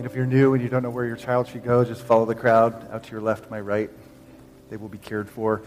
And if you're new and you don't know where your child should go, just follow the crowd out to your left, my right. They will be cared for.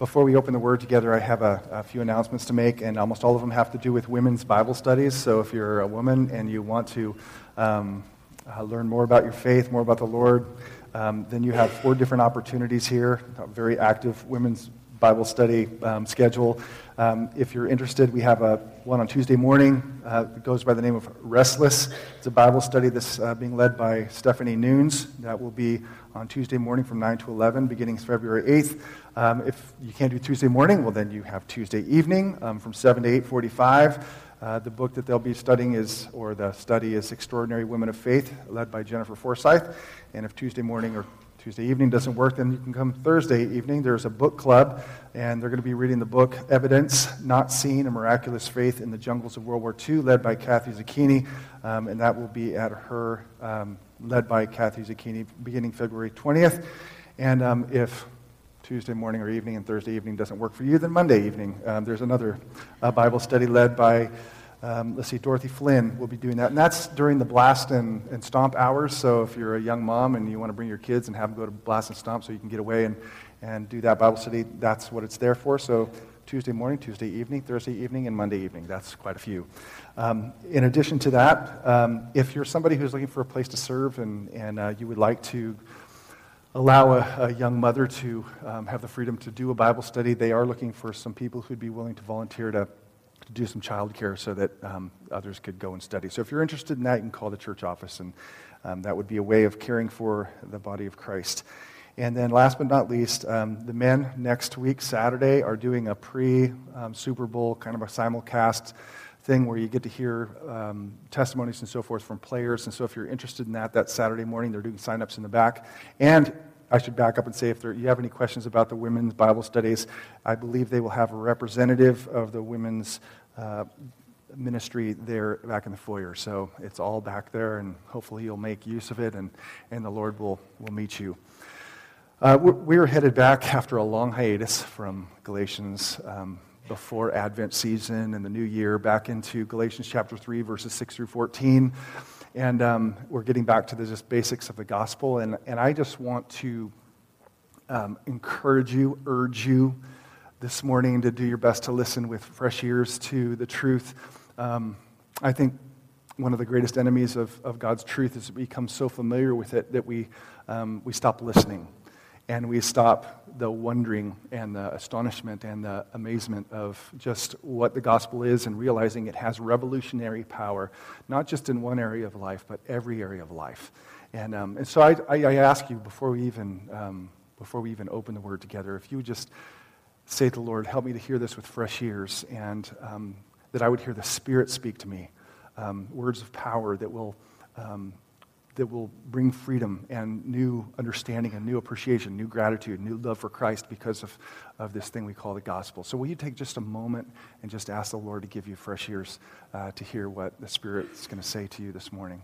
Before we open the word together, I have a, a, few announcements to make, and almost all of them have to do with women's Bible studies. So if you're a woman and you want to um, uh, learn more about your faith, more about the Lord, um, then you have four different opportunities here. A very active women's Bible study um, schedule. Um, if you're interested, we have a one on Tuesday morning. Uh, it goes by the name of Restless. It's a Bible study that's uh, being led by Stephanie Noons. That will be on Tuesday morning from 9 to 11, beginning February 8th. Um, if you can't do Tuesday morning, well, then you have Tuesday evening um, from 7 to 8:45. Uh, the book that they'll be studying is, or the study is Extraordinary Women of Faith, led by Jennifer Forsyth. And if Tuesday morning or Tuesday evening doesn't work, then you can come Thursday evening. There's a book club, and they're going to be reading the book Evidence Not Seen A Miraculous Faith in the Jungles of World War II, led by Kathy Zucchini. Um, and that will be at her, um, led by Kathy Zucchini, beginning February 20th. And um, if Tuesday morning or evening and Thursday evening doesn't work for you, then Monday evening, um, there's another uh, Bible study led by um, let's see, Dorothy Flynn will be doing that. And that's during the blast and, and stomp hours. So if you're a young mom and you want to bring your kids and have them go to blast and stomp so you can get away and, and do that Bible study, that's what it's there for. So Tuesday morning, Tuesday evening, Thursday evening, and Monday evening. That's quite a few. Um, in addition to that, um, if you're somebody who's looking for a place to serve and, and uh, you would like to allow a, a young mother to um, have the freedom to do a Bible study, they are looking for some people who'd be willing to volunteer to to do some childcare so that um, others could go and study. So if you're interested in that, you can call the church office, and um, that would be a way of caring for the body of Christ. And then, last but not least, um, the men next week, Saturday, are doing a pre um, Super Bowl kind of a simulcast thing where you get to hear um, testimonies and so forth from players. And so, if you're interested in that, that Saturday morning, they're doing sign-ups in the back. And I should back up and say if there, you have any questions about the women's Bible studies, I believe they will have a representative of the women's uh, ministry there back in the foyer. So it's all back there, and hopefully you'll make use of it, and, and the Lord will, will meet you. Uh, we are headed back after a long hiatus from Galatians um, before Advent season and the new year, back into Galatians chapter 3, verses 6 through 14. And um, we're getting back to the just basics of the gospel. And, and I just want to um, encourage you, urge you, this morning to do your best to listen with fresh ears to the truth. Um, I think one of the greatest enemies of, of God's truth is we become so familiar with it that we, um, we stop listening and we stop the wondering and the astonishment and the amazement of just what the gospel is and realizing it has revolutionary power, not just in one area of life, but every area of life. And, um, and so I, I, I, ask you before we, even, um, before we even open the word together, if you just say to the Lord, help me to hear this with fresh ears, and um, that I would hear the Spirit speak to me, um, words of power that will, um, that will bring freedom and new understanding and new appreciation, new gratitude, new love for Christ because of, of this thing we call the gospel. So, will you take just a moment and just ask the Lord to give you fresh ears uh, to hear what the Spirit is going to say to you this morning?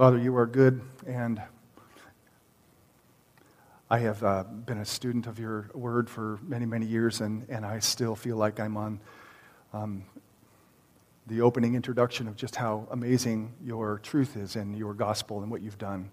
Father, you are good, and I have uh, been a student of your word for many, many years, and, and I still feel like I'm on um, the opening introduction of just how amazing your truth is and your gospel and what you've done.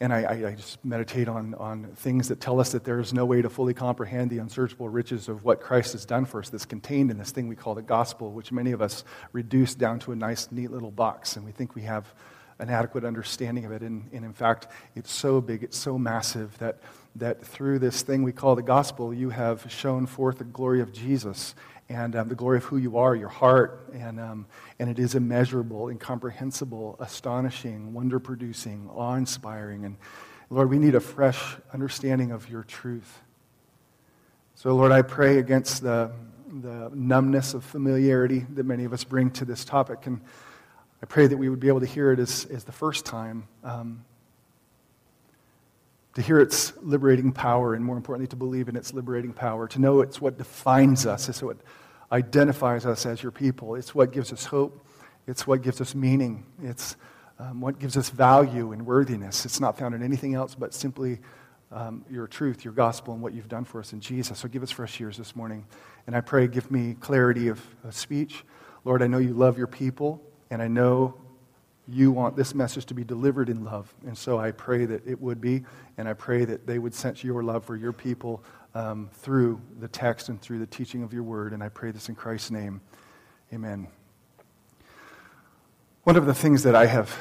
And I, I, I just meditate on, on things that tell us that there is no way to fully comprehend the unsearchable riches of what Christ has done for us that's contained in this thing we call the gospel, which many of us reduce down to a nice, neat little box, and we think we have an adequate understanding of it. And, and in fact, it's so big, it's so massive that, that through this thing we call the gospel, you have shown forth the glory of Jesus and um, the glory of who you are, your heart. And, um, and it is immeasurable, incomprehensible, astonishing, wonder producing, awe inspiring. And Lord, we need a fresh understanding of your truth. So, Lord, I pray against the, the numbness of familiarity that many of us bring to this topic. And I pray that we would be able to hear it as, as the first time, um, to hear its liberating power, and more importantly, to believe in its liberating power, to know it's what defines us, it's what identifies us as your people, it's what gives us hope, it's what gives us meaning, it's um, what gives us value and worthiness. It's not found in anything else but simply um, your truth, your gospel, and what you've done for us in Jesus. So give us fresh ears this morning. And I pray, give me clarity of, of speech. Lord, I know you love your people, and I know you want this message to be delivered in love. And so I pray that it would be, and I pray that they would sense your love for your people um, through the text and through the teaching of your word. And I pray this in Christ's name. Amen. One of the things that I have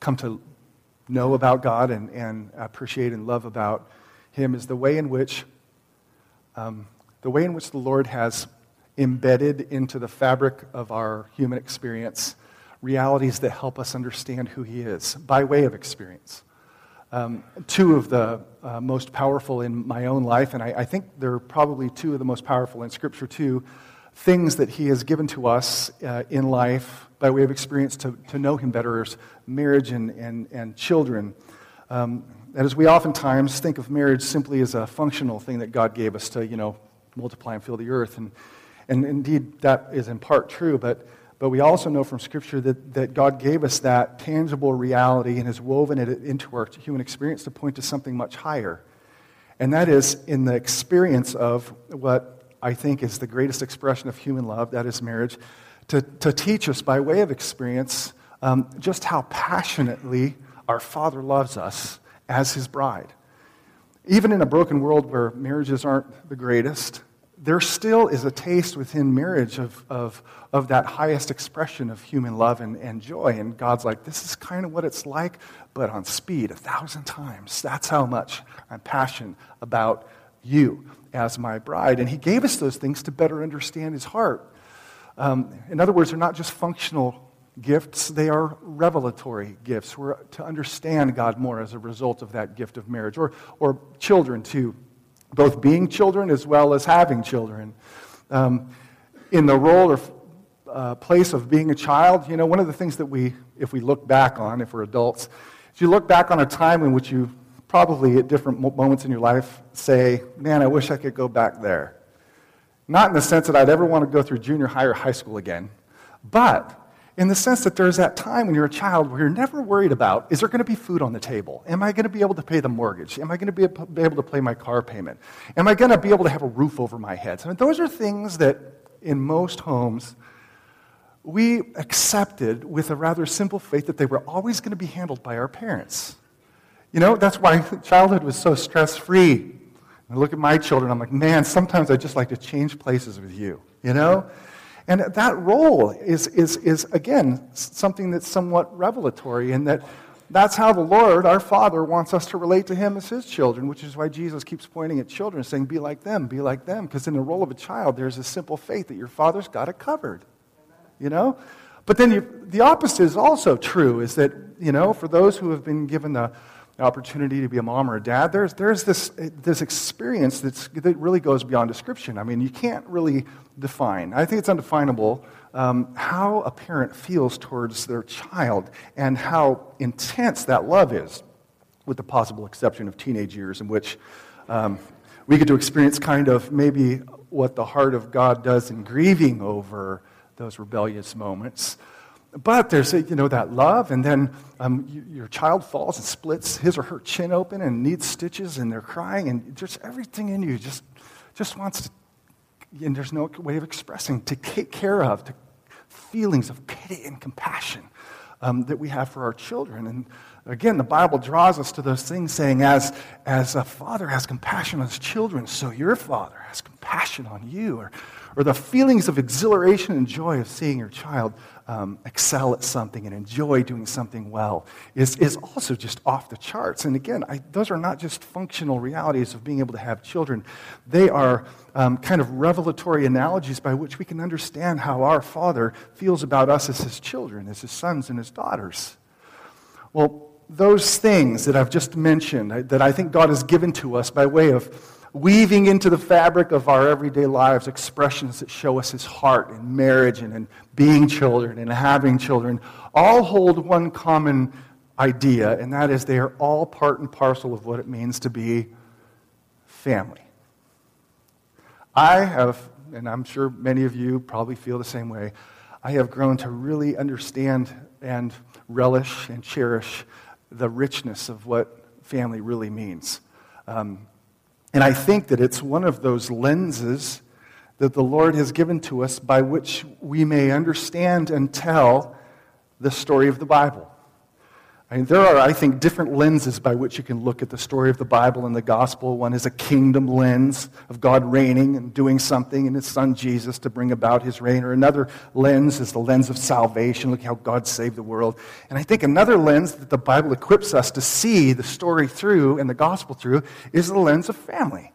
come to know about God and, and appreciate and love about Him is the way in which um, the way in which the Lord has embedded into the fabric of our human experience realities that help us understand who He is by way of experience. Um, two of the uh, most powerful in my own life, and I, I, think they're probably two of the most powerful in Scripture too, things that He has given to us uh, in life by way of experience to, to know Him better is marriage and, and, and children. Um, and as we oftentimes think of marriage simply as a functional thing that God gave us to, you know, multiply and fill the earth. And, and indeed, that is in part true, but, but we also know from Scripture that, that God gave us that tangible reality and has woven it into our human experience to point to something much higher. And that is in the experience of what I think is the greatest expression of human love, that is marriage, to, to teach us by way of experience um, just how passionately our Father loves us as His bride. Even in a broken world where marriages aren't the greatest, there still is a taste within marriage of, of, of that highest expression of human love and, and joy. And God's like, this is kind of what it's like, but on speed, a thousand times. That's how much I'm passionate about you as my bride. And He gave us those things to better understand His heart. Um, in other words, they're not just functional gifts, they are revelatory gifts. We're to understand God more as a result of that gift of marriage, or, or children, too, both being children as well as having children. Um, in the role or uh, place of being a child, you know, one of the things that we, if we look back on, if we're adults, if you look back on a time in which you probably at different moments in your life say, man, I wish I could go back there. Not in the sense that I'd ever want to go through junior high or high school again, but in the sense that there's that time when you're a child where you're never worried about is there going to be food on the table? Am I going to be able to pay the mortgage? Am I going to be able to pay my car payment? Am I going to be able to have a roof over my head? I mean, those are things that in most homes we accepted with a rather simple faith that they were always going to be handled by our parents. You know, that's why childhood was so stress free. I look at my children, I'm like, man, sometimes I just like to change places with you, you know? And that role is, is, is again, something that's somewhat revelatory in that that's how the Lord, our Father, wants us to relate to Him as His children, which is why Jesus keeps pointing at children, saying, Be like them, be like them. Because in the role of a child, there's a simple faith that your Father's got it covered. You know? But then you, the opposite is also true, is that, you know, for those who have been given the opportunity to be a mom or a dad, there's, there's this, this experience that's, that really goes beyond description. I mean, you can't really define. I think it's undefinable um, how a parent feels towards their child and how intense that love is, with the possible exception of teenage years, in which um, we get to experience kind of maybe what the heart of God does in grieving over those rebellious moments. But there's, you know, that love, and then um, you, your child falls and splits his or her chin open and needs stitches, and they're crying, and just everything in you just, just wants to, and there's no way of expressing, to take care of, to feelings of pity and compassion um, that we have for our children. And again, the Bible draws us to those things saying, as, as a father has compassion on his children, so your father has compassion on you. Or, or the feelings of exhilaration and joy of seeing your child um, excel at something and enjoy doing something well is, is also just off the charts. And again, I, those are not just functional realities of being able to have children, they are um, kind of revelatory analogies by which we can understand how our Father feels about us as His children, as His sons and His daughters. Well, those things that I've just mentioned, that I think God has given to us by way of weaving into the fabric of our everyday lives expressions that show us his heart in marriage and in being children and having children, all hold one common idea, and that is they are all part and parcel of what it means to be family. I have, and I'm sure many of you probably feel the same way, I have grown to really understand and relish and cherish the richness of what family really means. Um, and I think that it's one of those lenses that the Lord has given to us by which we may understand and tell the story of the Bible. I mean, there are, I think, different lenses by which you can look at the story of the Bible and the gospel. One is a kingdom lens of God reigning and doing something in his son Jesus to bring about his reign. Or another lens is the lens of salvation. Look how God saved the world. And I think another lens that the Bible equips us to see the story through and the gospel through is the lens of family.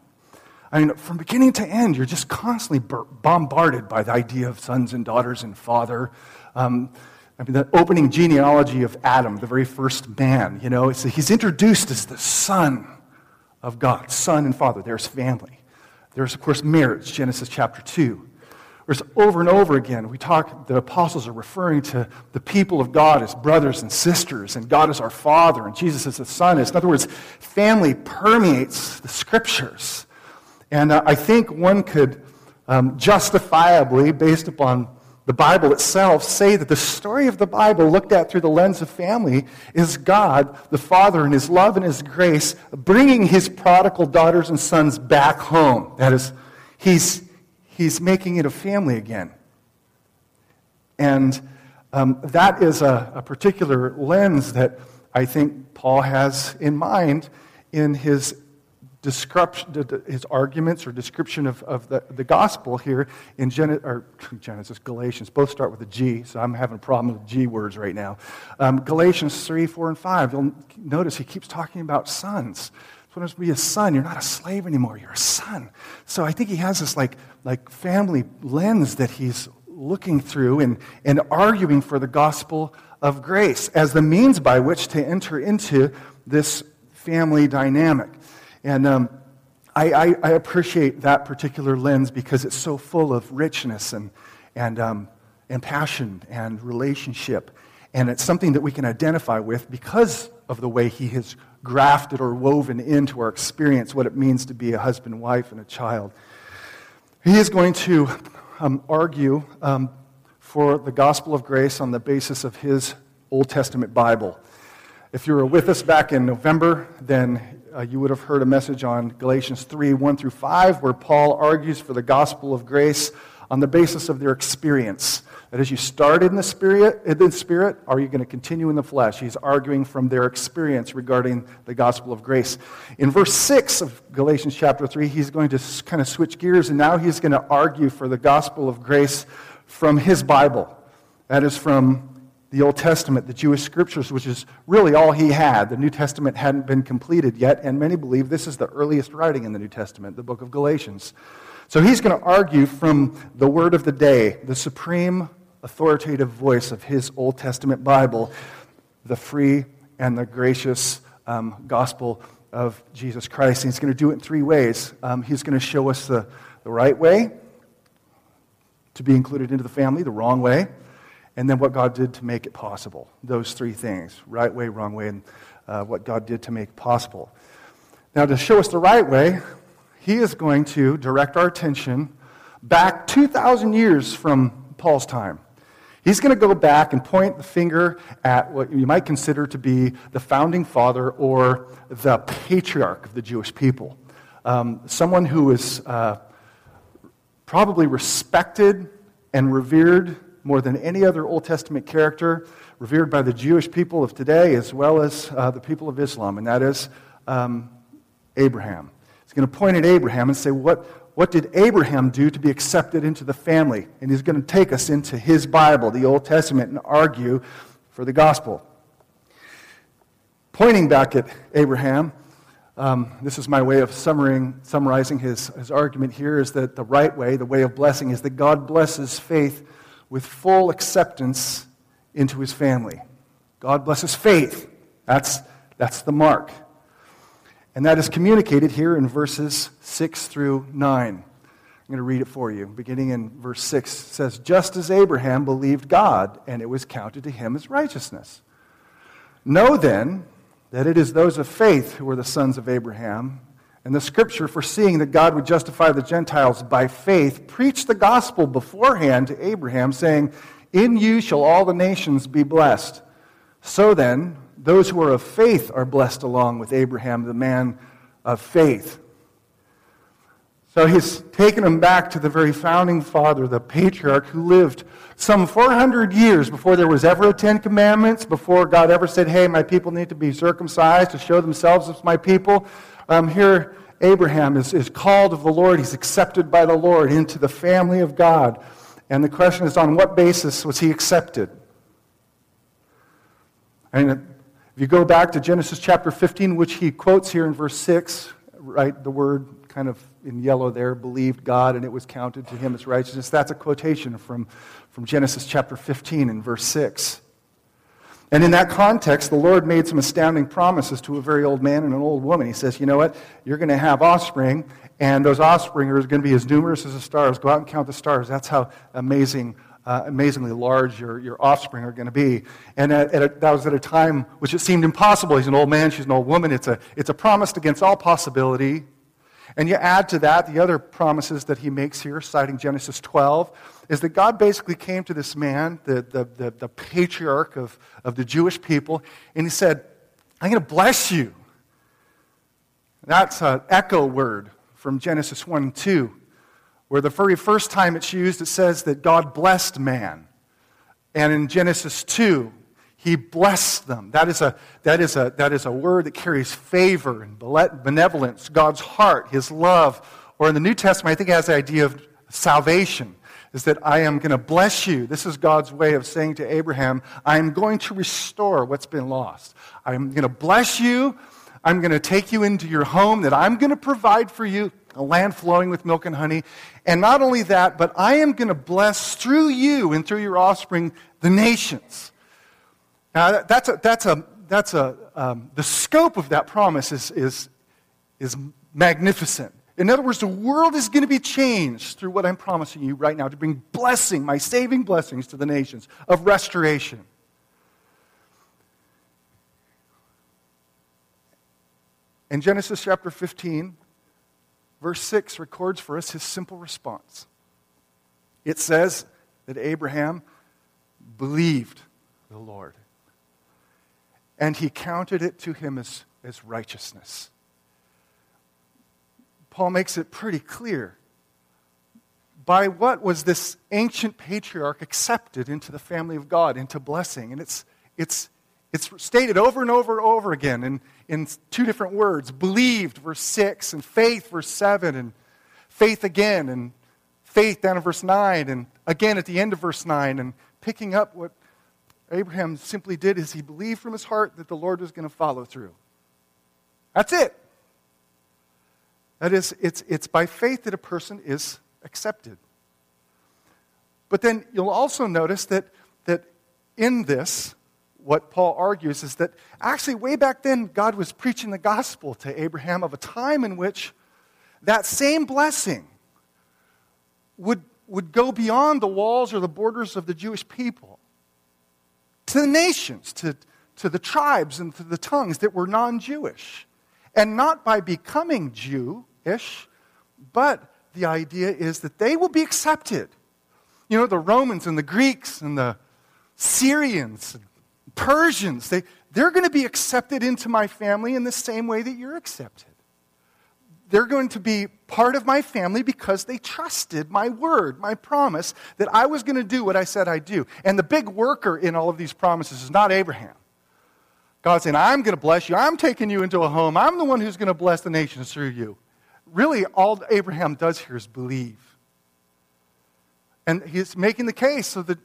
I mean, from beginning to end, you're just constantly bombarded by the idea of sons and daughters and father. Um, I mean, the opening genealogy of Adam, the very first man, you know, he's introduced as the son of God, son and father. There's family. There's, of course, marriage, Genesis chapter 2. Whereas over and over again, we talk, the apostles are referring to the people of God as brothers and sisters, and God is our Father, and Jesus is the Son. In other words, family permeates the scriptures. And uh, I think one could um, justifiably, based upon the Bible itself say that the story of the Bible, looked at through the lens of family, is God, the Father, in His love and His grace, bringing His prodigal daughters and sons back home. That is, He's, he's making it a family again. And um, that is a, a particular lens that I think Paul has in mind in his his arguments or description of, of the, the gospel here in or Genesis, Galatians, both start with a G, so I'm having a problem with G words right now. Um, Galatians 3, 4, and 5, you'll notice he keeps talking about sons. So to be a son, you're not a slave anymore, you're a son. So I think he has this like, like family lens that he's looking through and, and arguing for the gospel of grace as the means by which to enter into this family dynamic. And um, I, I, I, appreciate that particular lens because it's so full of richness and, and, um, and passion and relationship. And it's something that we can identify with because of the way he has grafted or woven into our experience what it means to be a husband, wife, and a child. He is going to um, argue um, for the gospel of grace on the basis of his Old Testament Bible. If you were with us back in November, then uh, you would have heard a message on Galatians 3 1 through 5, where Paul argues for the gospel of grace on the basis of their experience. That as you started in the spirit, in the spirit, are you going to continue in the flesh? He's arguing from their experience regarding the gospel of grace. In verse 6 of Galatians chapter 3, he's going to kind of switch gears, and now he's going to argue for the gospel of grace from his Bible. That is from the Old Testament, the Jewish scriptures, which is really all he had. The New Testament hadn't been completed yet, and many believe this is the earliest writing in the New Testament, the book of Galatians. So he's going to argue from the word of the day, the supreme authoritative voice of his Old Testament Bible, the free and the gracious um, gospel of Jesus Christ. And he's going to do it in three ways. Um, he's going to show us the, the right way to be included into the family, the wrong way and then what God did to make it possible. Those three things right way, wrong way, and uh, what God did to make possible. Now, to show us the right way, He is going to direct our attention back 2,000 years from Paul's time. He's going to go back and point the finger at what you might consider to be the founding father or the patriarch of the Jewish people. Um, someone who is uh, probably respected and revered more than any other Old Testament character, revered by the Jewish people of today as well as uh, the people of Islam, and that is um, Abraham. He's going to point at Abraham and say, what, what did Abraham do to be accepted into the family? And he's going to take us into his Bible, the Old Testament, and argue for the gospel. Pointing back at Abraham, um, this is my way of summarizing his, his argument here is that the right way, the way of blessing, is that God blesses faith with full acceptance into his family. God blesses faith. That's, that's the mark. And that is communicated here in verses 6 through 9. I'm going to read it for you. Beginning in verse 6 says, Just as Abraham believed God, and it was counted to him as righteousness. Know then that it is those of faith who are the sons of Abraham. And the scripture, foreseeing that God would justify the Gentiles by faith, preached the gospel beforehand to Abraham, saying, In you shall all the nations be blessed. So then, those who are of faith are blessed along with Abraham, the man of faith. So he's taken them back to the very founding father, the patriarch who lived some 400 years before there was ever a Ten Commandments, before God ever said, hey, my people need to be circumcised to show themselves as my people. Um, here, Abraham is, is called of the Lord. He's accepted by the Lord into the family of God. And the question is, on what basis was he accepted? I mean, if you go back to Genesis chapter 15, which he quotes here in verse 6, right, the word kind of in yellow there, believed God and it was counted to him as righteousness. That's a quotation from, from Genesis chapter 15 and verse 6. And in that context, the Lord made some astounding promises to a very old man and an old woman. He says, You know what? You're going to have offspring, and those offspring are going to be as numerous as the stars. Go out and count the stars. That's how amazing, uh, amazingly large your, your offspring are going to be. And at, at a, that was at a time which it seemed impossible. He's an old man, she's an old woman. It's a, it's a promise against all possibility. And you add to that the other promises that he makes here, citing Genesis 12, is that God basically came to this man, the, the, the, the patriarch of, of the Jewish people, and he said, I'm going to bless you. That's an echo word from Genesis 1 and 2, where the very first time it's used, it says that God blessed man. And in Genesis 2, he blessed them. That is, a, that, is a, that is a word that carries favor and benevolence, God's heart, his love. Or in the New Testament, I think it has the idea of salvation, is that I am going to bless you. This is God's way of saying to Abraham, I am going to restore what's been lost. I'm going to bless you. I'm going to take you into your home that I'm going to provide for you, a land flowing with milk and honey. And not only that, but I am going to bless through you and through your offspring the nations. Now, that's a, that's a, that's a, um, the scope of that promise is, is, is magnificent. In other words, the world is going to be changed through what I'm promising you right now to bring blessing, my saving blessings to the nations of restoration. In Genesis chapter 15, verse 6 records for us his simple response. It says that Abraham believed the Lord and he counted it to him as, as righteousness. Paul makes it pretty clear. By what was this ancient patriarch accepted into the family of God, into blessing? And it's, it's, it's stated over and over and over again in, in two different words believed, verse 6, and faith, verse 7, and faith again, and faith down in verse 9, and again at the end of verse 9, and picking up what Abraham simply did is he believed from his heart that the Lord was going to follow through. That's it. That is, it's, it's by faith that a person is accepted. But then you'll also notice that, that in this, what Paul argues is that actually, way back then, God was preaching the gospel to Abraham of a time in which that same blessing would, would go beyond the walls or the borders of the Jewish people to the nations, to, to the tribes, and to the tongues that were non Jewish. And not by becoming Jewish, but the idea is that they will be accepted. You know, the Romans and the Greeks and the Syrians, and Persians, they, they're going to be accepted into my family in the same way that you're accepted. They're going to be part of my family because they trusted my word, my promise, that I was going to do what I said I'd do. And the big worker in all of these promises is not Abraham. God's saying, I'm going to bless you. I'm taking you into a home. I'm the one who's going to bless the nations through you. Really, all Abraham does here is believe. And he's making the case so that,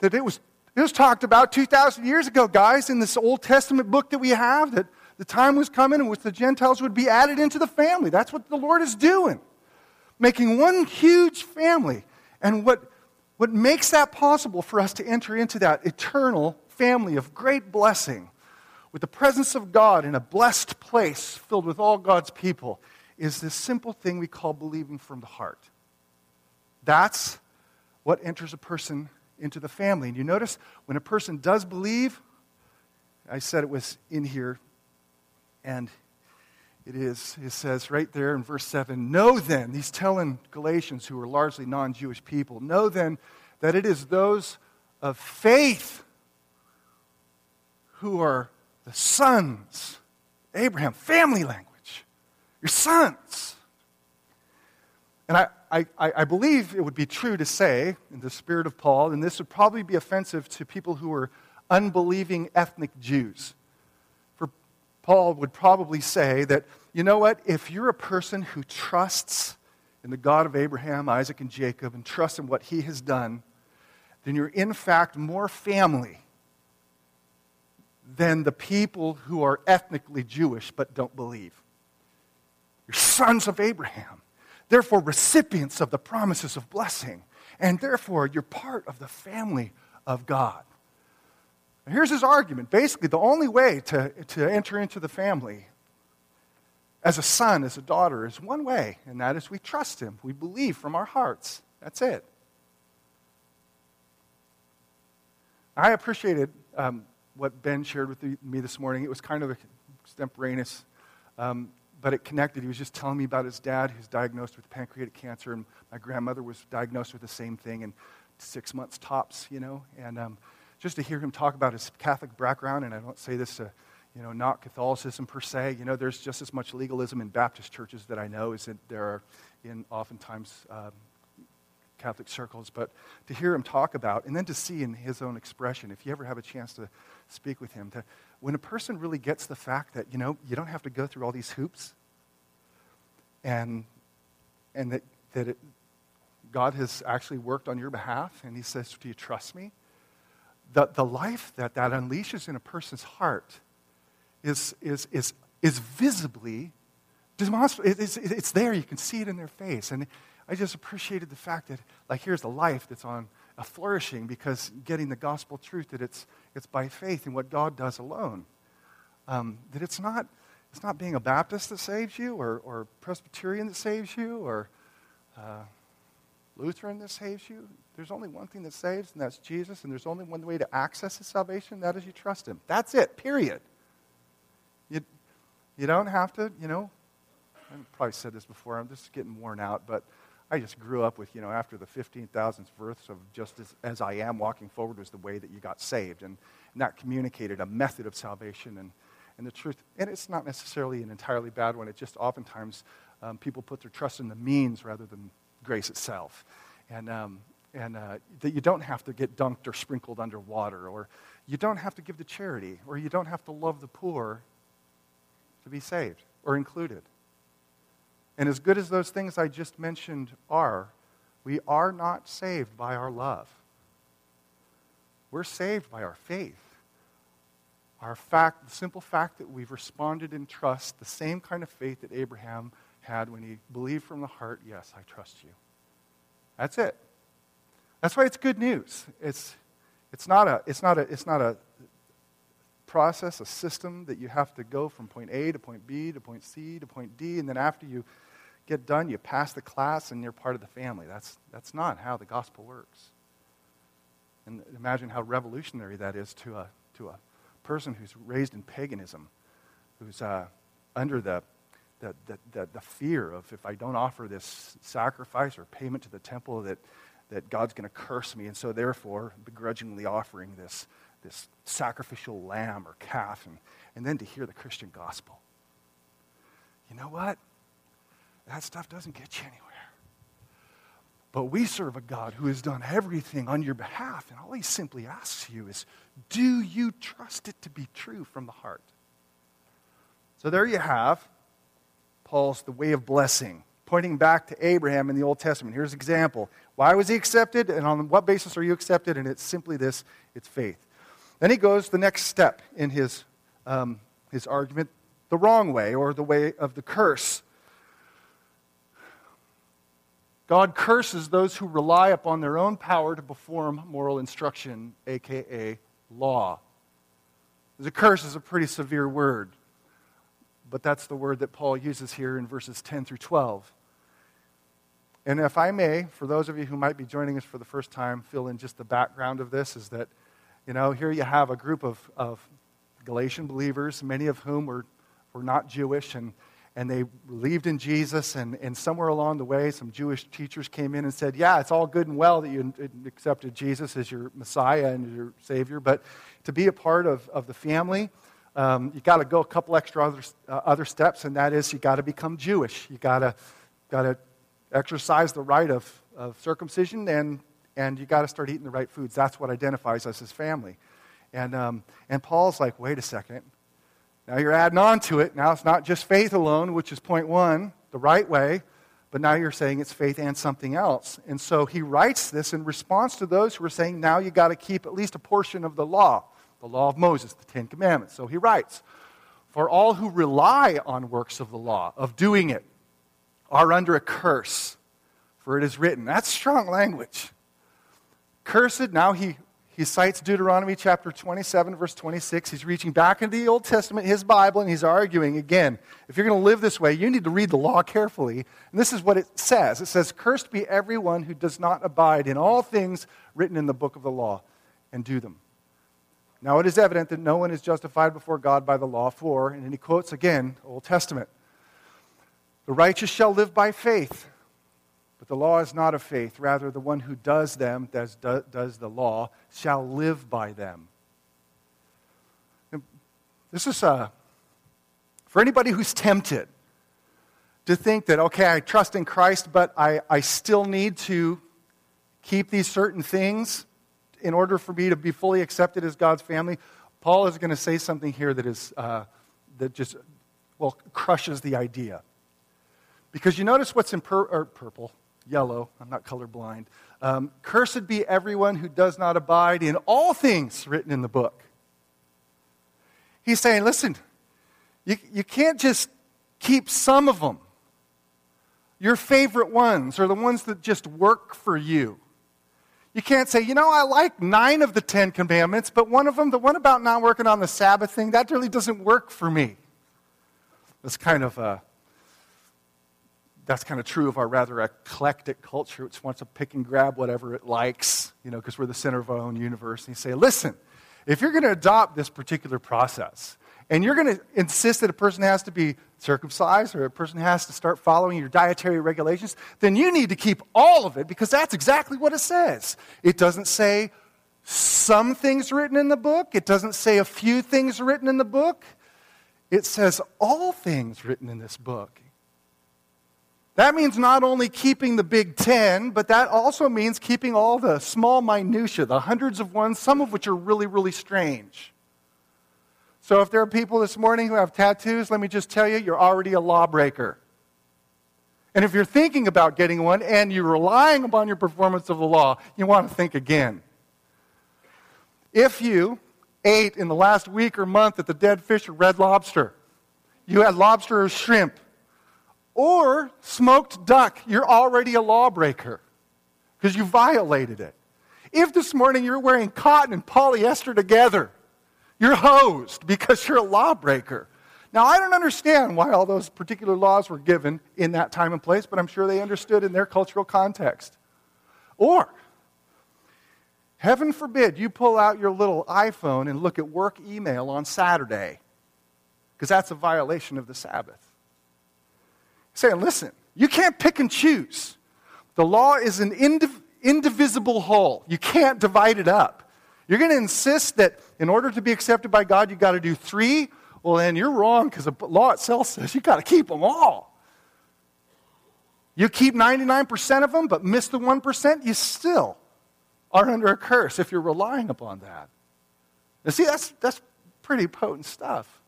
that it, was, it was talked about 2,000 years ago, guys, in this Old Testament book that we have, that the time was coming in which the Gentiles would be added into the family. That's what the Lord is doing, making one huge family. And what, what makes that possible for us to enter into that eternal family of great blessing with the presence of God in a blessed place filled with all God's people is this simple thing we call believing from the heart. That's what enters a person into the family. And you notice when a person does believe, I said it was in here and it is, it says right there in verse 7 Know then, he's telling Galatians who are largely non Jewish people, know then that it is those of faith who are the sons. Abraham, family language. Your sons. And I, I, I believe it would be true to say, in the spirit of Paul, and this would probably be offensive to people who are unbelieving ethnic Jews. Paul would probably say that, you know what, if you're a person who trusts in the God of Abraham, Isaac, and Jacob and trusts in what he has done, then you're in fact more family than the people who are ethnically Jewish but don't believe. You're sons of Abraham, therefore recipients of the promises of blessing, and therefore you're part of the family of God. Here's his argument. Basically, the only way to, to enter into the family as a son, as a daughter, is one way, and that is we trust him. We believe from our hearts. That's it. I appreciated um, what Ben shared with me this morning. It was kind of extemporaneous, um, but it connected. He was just telling me about his dad who's diagnosed with pancreatic cancer, and my grandmother was diagnosed with the same thing in six months tops, you know. And um, just to hear him talk about his Catholic background, and I don't say this to, you know, not Catholicism per se. You know, there's just as much legalism in Baptist churches that I know as there are in oftentimes um, Catholic circles, but to hear him talk about, and then to see in his own expression, if you ever have a chance to speak with him, to, when a person really gets the fact that, you know, you don't have to go through all these hoops, and, and that, that it, God has actually worked on your behalf, and he says, Do you trust me? The, the life that that unleashes in a person's heart is, is, is, is visibly demonstrable. It's, it's there. You can see it in their face. And I just appreciated the fact that, like, here's a life that's on a flourishing because getting the gospel truth that it's, it's by faith in what God does alone. Um, that it's not, it's not being a Baptist that saves you, or, or Presbyterian that saves you, or uh, Lutheran that saves you. There's only one thing that saves, and that's Jesus, and there's only one way to access his salvation, that is you trust him. That's it, period. You, you don't have to, you know, I've probably said this before, I'm just getting worn out, but I just grew up with, you know, after the 15,000th verse of just as, as I am, walking forward was the way that you got saved. And, and that communicated a method of salvation and, and the truth. And it's not necessarily an entirely bad one. It just oftentimes um, people put their trust in the means rather than grace itself. And, um, and uh, that you don't have to get dunked or sprinkled under water, or you don't have to give to charity, or you don't have to love the poor to be saved or included. And as good as those things I just mentioned are, we are not saved by our love. We're saved by our faith. Our fact, the simple fact that we've responded in trust, the same kind of faith that Abraham had when he believed from the heart, yes, I trust you. That's it. That's why it's good news. It's, it's, not, a, it's, not, a, it's not a process, a system that you have to go from point A to point B to point C to point D, and then after you get done, you pass the class, and you're part of the family. That's, that's not how the gospel works. And imagine how revolutionary that is to a, to a person who's raised in paganism, who's uh, under the, the, the, fear of if I don't offer this sacrifice or payment to the temple, that, that God's going to curse me. And so, therefore, begrudgingly offering this, this sacrificial lamb or calf, and, and then to hear the Christian gospel. You know what? That stuff doesn't get you anywhere. But we serve a God who has done everything on your behalf, and all he simply asks you is do you trust it to be true from the heart? So there you have Paul's The Way of Blessing, pointing back to Abraham in the Old Testament. Here's an example. Why was he accepted, and on what basis are you accepted? And it's simply this it's faith. Then he goes the next step in his, um, his argument the wrong way, or the way of the curse. God curses those who rely upon their own power to perform moral instruction, aka law. The curse is a pretty severe word, but that's the word that Paul uses here in verses 10 through 12. And if I may, for those of you who might be joining us for the first time, fill in just the background of this is that, you know, here you have a group of, of Galatian believers, many of whom were, were not Jewish, and and they believed in Jesus. And, and somewhere along the way, some Jewish teachers came in and said, Yeah, it's all good and well that you accepted Jesus as your Messiah and your Savior, but to be a part of, of the family, um, you got to go a couple extra other, uh, other steps, and that is you got to become Jewish. You got to got to exercise the rite of, of circumcision, and, and you got to start eating the right foods. That's what identifies us as family. And, um, and Paul's like, wait a second. Now you're adding on to it. Now it's not just faith alone, which is point one, the right way, but now you're saying it's faith and something else. And so he writes this in response to those who are saying, now you got to keep at least a portion of the law, the law of Moses, the Ten Commandments. So he writes, For all who rely on works of the law, of doing it, are under a curse, for it is written. That's strong language. Cursed, now he, he cites Deuteronomy chapter 27, verse 26. He's reaching back into the Old Testament, his Bible, and he's arguing again if you're going to live this way, you need to read the law carefully. And this is what it says it says, Cursed be everyone who does not abide in all things written in the book of the law and do them. Now it is evident that no one is justified before God by the law, for, and then he quotes again Old Testament. The righteous shall live by faith. But the law is not of faith. Rather, the one who does them, does, does the law, shall live by them. And this is uh, for anybody who's tempted to think that, okay, I trust in Christ, but I, I still need to keep these certain things in order for me to be fully accepted as God's family. Paul is going to say something here that is uh, that just well crushes the idea. Because you notice what's in pur- purple, yellow, I'm not colorblind. Um, Cursed be everyone who does not abide in all things written in the book. He's saying, listen, you, you can't just keep some of them. Your favorite ones are the ones that just work for you. You can't say, you know, I like nine of the Ten Commandments, but one of them, the one about not working on the Sabbath thing, that really doesn't work for me. It's kind of a that's kind of true of our rather eclectic culture, which wants to pick and grab whatever it likes, you know, because we're the center of our own universe. And you say, listen, if you're going to adopt this particular process, and you're going to insist that a person has to be circumcised or a person has to start following your dietary regulations, then you need to keep all of it because that's exactly what it says. It doesn't say some things written in the book, it doesn't say a few things written in the book. It says all things written in this book. That means not only keeping the big ten, but that also means keeping all the small minutiae, the hundreds of ones, some of which are really, really strange. So if there are people this morning who have tattoos, let me just tell you, you're already a lawbreaker. And if you're thinking about getting one and you're relying upon your performance of the law, you want to think again. If you ate in the last week or month at the Dead Fish or Red Lobster, you had lobster or shrimp, or smoked duck, you're already a lawbreaker because you violated it. If this morning you're wearing cotton and polyester together, you're hosed because you're a lawbreaker. Now, I don't understand why all those particular laws were given in that time and place, but I'm sure they understood in their cultural context. Or, heaven forbid you pull out your little iPhone and look at work email on Saturday, because that's a violation of the Sabbath saying, listen, you can't pick and choose. The law is an indiv- indivisible whole. You can't divide it up. You're going to insist that in order to be accepted by God, you've got to do three. Well, then you're wrong because the law itself says you've got to keep them all. You keep 99% of them, but miss the 1%, you still are under a curse if you're relying upon that. Now, see, that's, that's pretty potent stuff.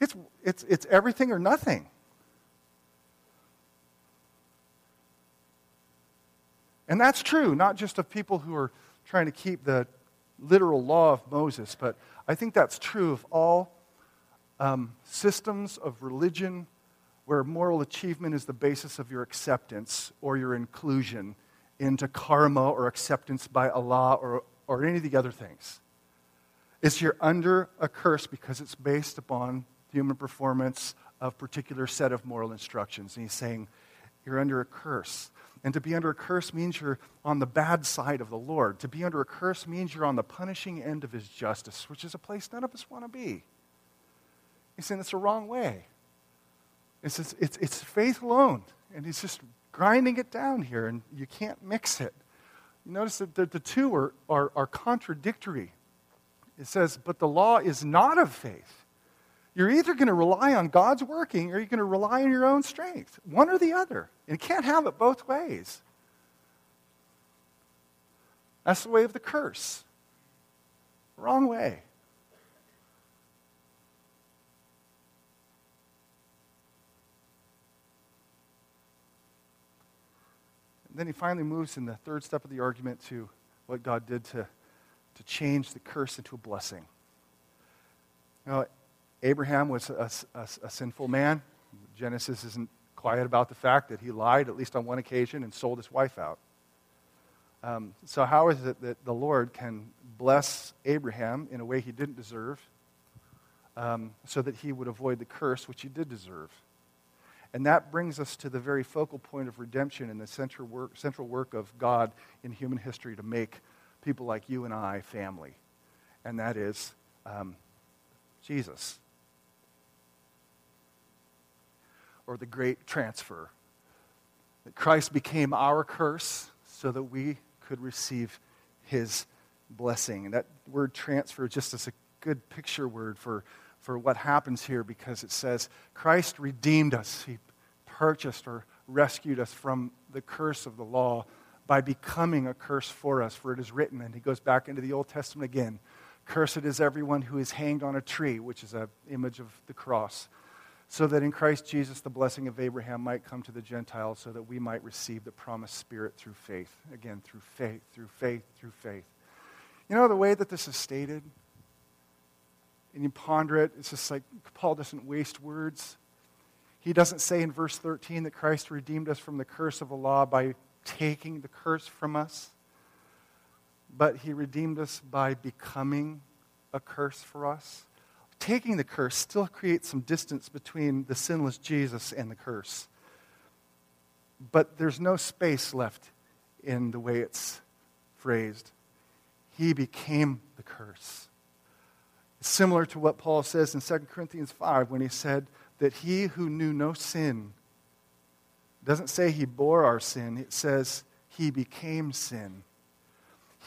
It's, it's, it's everything or nothing. And that's true, not just of people who are trying to keep the literal law of Moses, but I think that's true of all um, systems of religion where moral achievement is the basis of your acceptance or your inclusion into karma or acceptance by Allah or, or any of the other things. It's you're under a curse because it's based upon human performance of particular set of moral instructions. And he's saying, you're under a curse. And to be under a curse means you're on the bad side of the Lord. To be under a curse means you're on the punishing end of his justice, which is a place none of us want to be. He's saying it's the wrong way. It's, just, it's, it's faith alone. And he's just grinding it down here, and you can't mix it. You notice that the, the two are, are, are contradictory. It says, but the law is not of faith. You're either going to rely on God's working or you're going to rely on your own strength. One or the other. And you can't have it both ways. That's the way of the curse. Wrong way. And then he finally moves in the third step of the argument to what God did to, to change the curse into a blessing. Now, Abraham was a, a, a, sinful man. Genesis isn't quiet about the fact that he lied, at least on one occasion, and sold his wife out. Um, so, how is it that the Lord can bless Abraham in a way he didn't deserve um, so that he would avoid the curse which he did deserve? And that brings us to the very focal point of redemption and the central work, central work of God in human history to make people like you and I family. And that is um, Jesus. Or the great transfer. That Christ became our curse so that we could receive his blessing. And that word transfer just is a good picture word for, for what happens here because it says Christ redeemed us. He purchased or rescued us from the curse of the law by becoming a curse for us. For it is written, and he goes back into the Old Testament again Cursed is everyone who is hanged on a tree, which is an image of the cross so that in Christ Jesus the blessing of Abraham might come to the Gentiles, so that we might receive the promised Spirit through faith. Again, through faith, through faith, through faith. You know, the way that this is stated, and you ponder it, it's just like Paul doesn't waste words. He doesn't say in verse 13 that Christ redeemed us from the curse of the law by taking the curse from us, but he redeemed us by becoming a curse for us taking the curse still creates some distance between the sinless Jesus and the curse. But there's no space left in the way it's phrased. He became the curse. It's similar to what Paul says in 2 Corinthians 5 when he said that he who knew no sin doesn't say he bore our sin, it says he became sin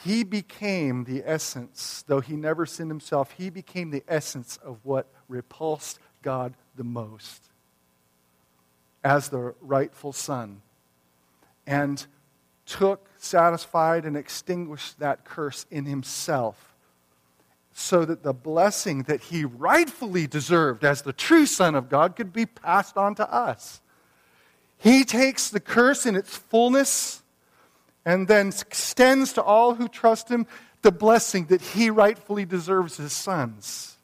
he became the essence, though he never sinned himself, he became the essence of what repulsed God the most as the rightful son and took, satisfied, and extinguished that curse in himself so that the blessing that he rightfully deserved as the true Son of God could be passed on to us. He takes the curse in its fullness and then extends to all who trust him the blessing that he rightfully deserves as sons.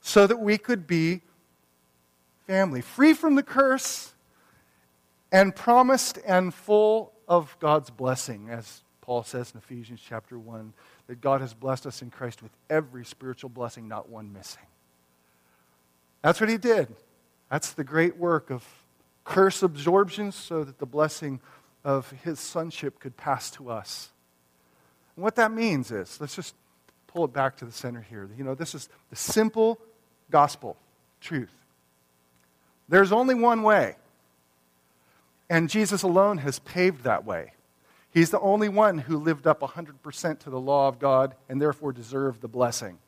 So that we could be family, free from the curse and promised and full of God's blessing, as Paul says in Ephesians chapter 1, that God has blessed us in Christ with every spiritual blessing, not one missing. That's what he did. That's the great work of curse absorption so that the blessing of his sonship could pass to us. And what that means is, let's just pull it back to the center here. You know, this is the simple gospel truth. There's only one way, and Jesus alone has paved that way. He's the only one who lived up 100% to the law of God and therefore deserved the blessing.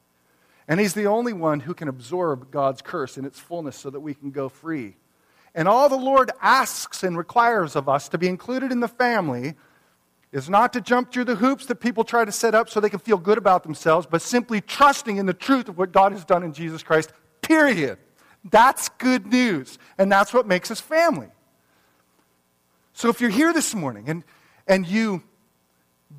And he's the only one who can absorb God's curse in its fullness so that we can go free and all the Lord asks and requires of us to be included in the family is not to jump through the hoops that people try to set up so they can feel good about themselves, but simply trusting in the truth of what God has done in Jesus Christ, period. That's good news. And that's what makes us family. So if you're here this morning and, and you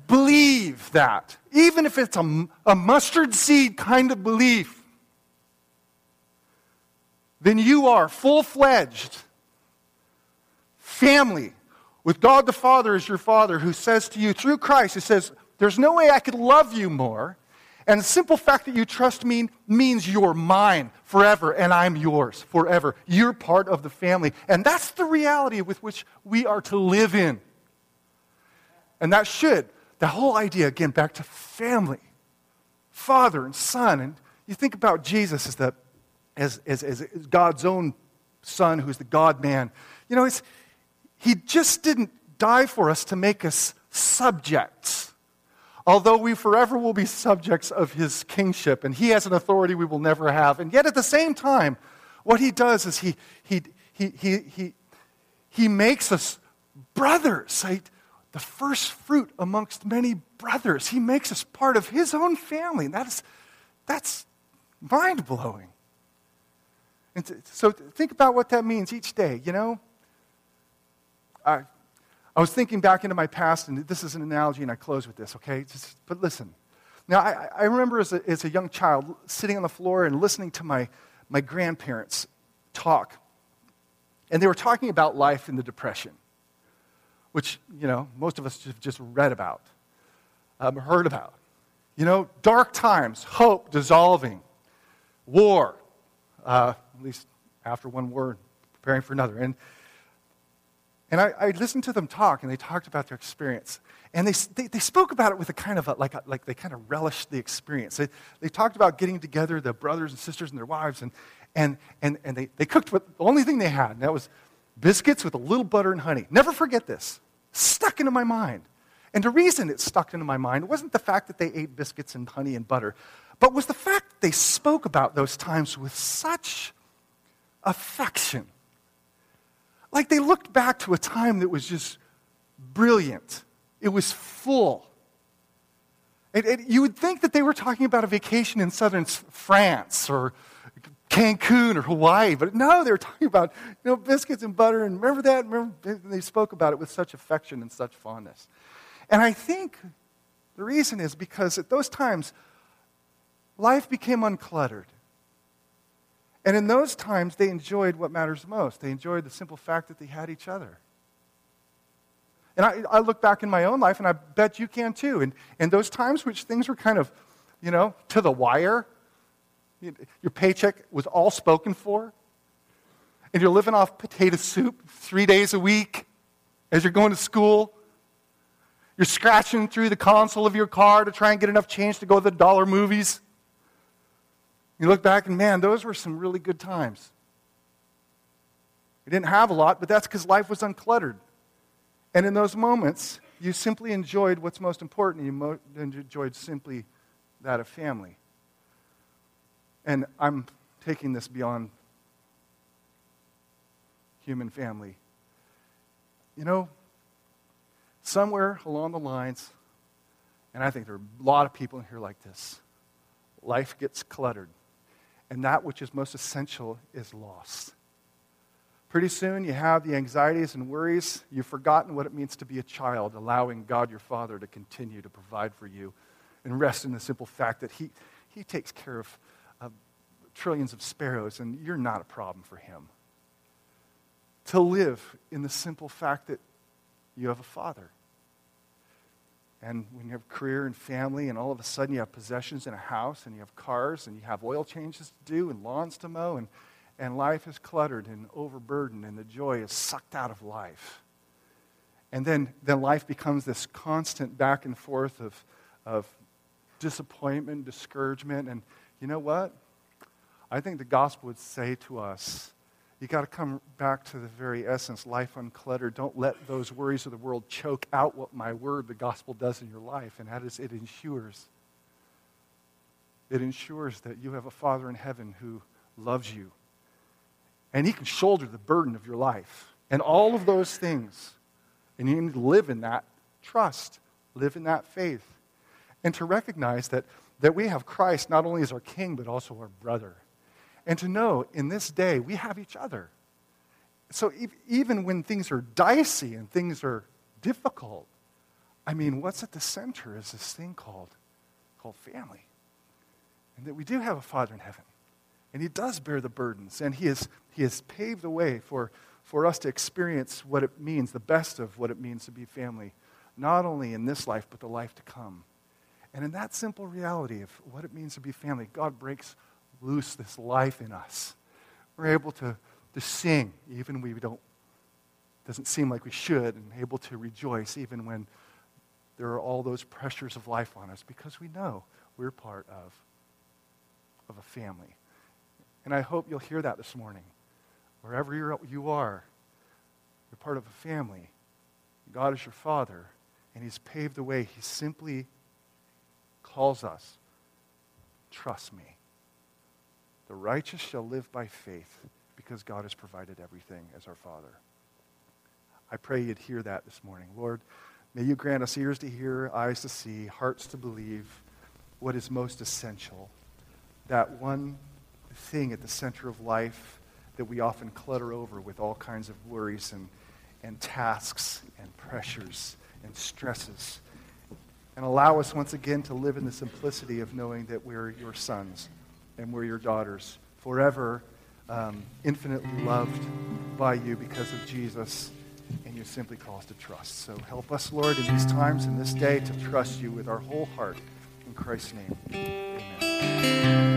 believe that, even if it's a, a mustard seed kind of belief, then you are full fledged family with God the Father as your Father who says to you through Christ, He says, There's no way I could love you more. And the simple fact that you trust me means you're mine forever and I'm yours forever. You're part of the family. And that's the reality with which we are to live in. And that should, the whole idea, again, back to family, father and son. And you think about Jesus as the as, as, as God's own Son, who's the God man. You know, he just didn't die for us to make us subjects. Although we forever will be subjects of his kingship, and he has an authority we will never have. And yet, at the same time, what he does is he, he, he, he, he, he makes us brothers, right? the first fruit amongst many brothers. He makes us part of his own family. And that is, that's mind blowing. And so think about what that means each day, you know? I, I was thinking back into my past, and this is an analogy, and I close with this, okay? Just, but listen. Now, I, I remember as a, as a young child sitting on the floor and listening to my, my grandparents talk. And they were talking about life in the Depression, which, you know, most of us have just read about, um, heard about. You know, dark times, hope dissolving, war, uh, at least after one war, preparing for another. And, and I, I, listened to them talk, and they talked about their experience. And they, they, they spoke about it with a kind of, a, like, a, like they kind of relished the experience. They, they talked about getting together, the brothers and sisters and their wives, and, and, and, and they, they cooked with the only thing they had, and that was biscuits with a little butter and honey. Never forget this. Stuck into my mind. And the reason it stuck into my mind wasn't the fact that they ate biscuits and honey and butter, but was the fact that they spoke about those times with such affection. Like they looked back to a time that was just brilliant, it was full. It, it, you would think that they were talking about a vacation in southern France or Cancun or Hawaii, but no, they were talking about you know, biscuits and butter. And remember that? Remember, they spoke about it with such affection and such fondness. And I think the reason is because at those times, life became uncluttered. And in those times, they enjoyed what matters most. They enjoyed the simple fact that they had each other. And I, I look back in my own life, and I bet you can too. And, and those times which things were kind of, you know, to the wire, your paycheck was all spoken for, and you're living off potato soup three days a week as you're going to school. You're scratching through the console of your car to try and get enough change to go to the dollar movies. You look back and man, those were some really good times. We didn't have a lot, but that's because life was uncluttered. And in those moments, you simply enjoyed what's most important. You mo- enjoyed simply that of family. And I'm taking this beyond human family. You know, somewhere along the lines, and I think there are a lot of people in here like this, life gets cluttered, and that which is most essential is lost. Pretty soon, you have the anxieties and worries. You've forgotten what it means to be a child, allowing God your Father to continue to provide for you and rest in the simple fact that He, he takes care of trillions of sparrows, and you're not a problem for him. To live in the simple fact that you have a father. And when you have career and family, and all of a sudden you have possessions in a house, and you have cars, and you have oil changes to do, and lawns to mow, and, and life is cluttered and overburdened, and the joy is sucked out of life. And then, then life becomes this constant back and forth of, of disappointment, discouragement, and you know what? I think the gospel would say to us, you got to come back to the very essence, life uncluttered. Don't let those worries of the world choke out what my word, the gospel, does in your life. And that is, it ensures. It ensures that you have a Father in heaven who loves you. And he can shoulder the burden of your life. And all of those things. And you need to live in that trust, live in that faith. And to recognize that, that we have Christ not only as our king, but also our brother and to know in this day we have each other. So even when things are dicey and things are difficult, I mean, what's at the center is this thing called, called family. And that we do have a Father in heaven. And He does bear the burdens. And He has, he has paved the way for, for us to experience what it means, the best of what it means to be family, not only in this life, but the life to come. And in that simple reality of what it means to be family, God breaks loose this life in us. We're able to, to sing even when we don't, doesn't seem like we should, and able to rejoice even when there are all those pressures of life on us because we know we're part of, of a family. And I hope you'll hear that this morning. wherever you're, you are, you're part of a family. God is your Father, and He's paved the way. He simply calls us trust me. The righteous shall live by faith because God has provided everything as our Father. I pray you'd hear that this morning. Lord, may you grant us ears to hear, eyes to see, hearts to believe what is most essential. That one thing at the center of life that we often clutter over with all kinds of worries and, and tasks and pressures and stresses. And allow us once again to live in the simplicity of knowing that we're your sons and we're your daughters, forever um, infinitely loved by you because of Jesus, and you simply call us to trust. So help us, Lord, in these times, in this day, to trust you with our whole heart. In Christ's name, amen.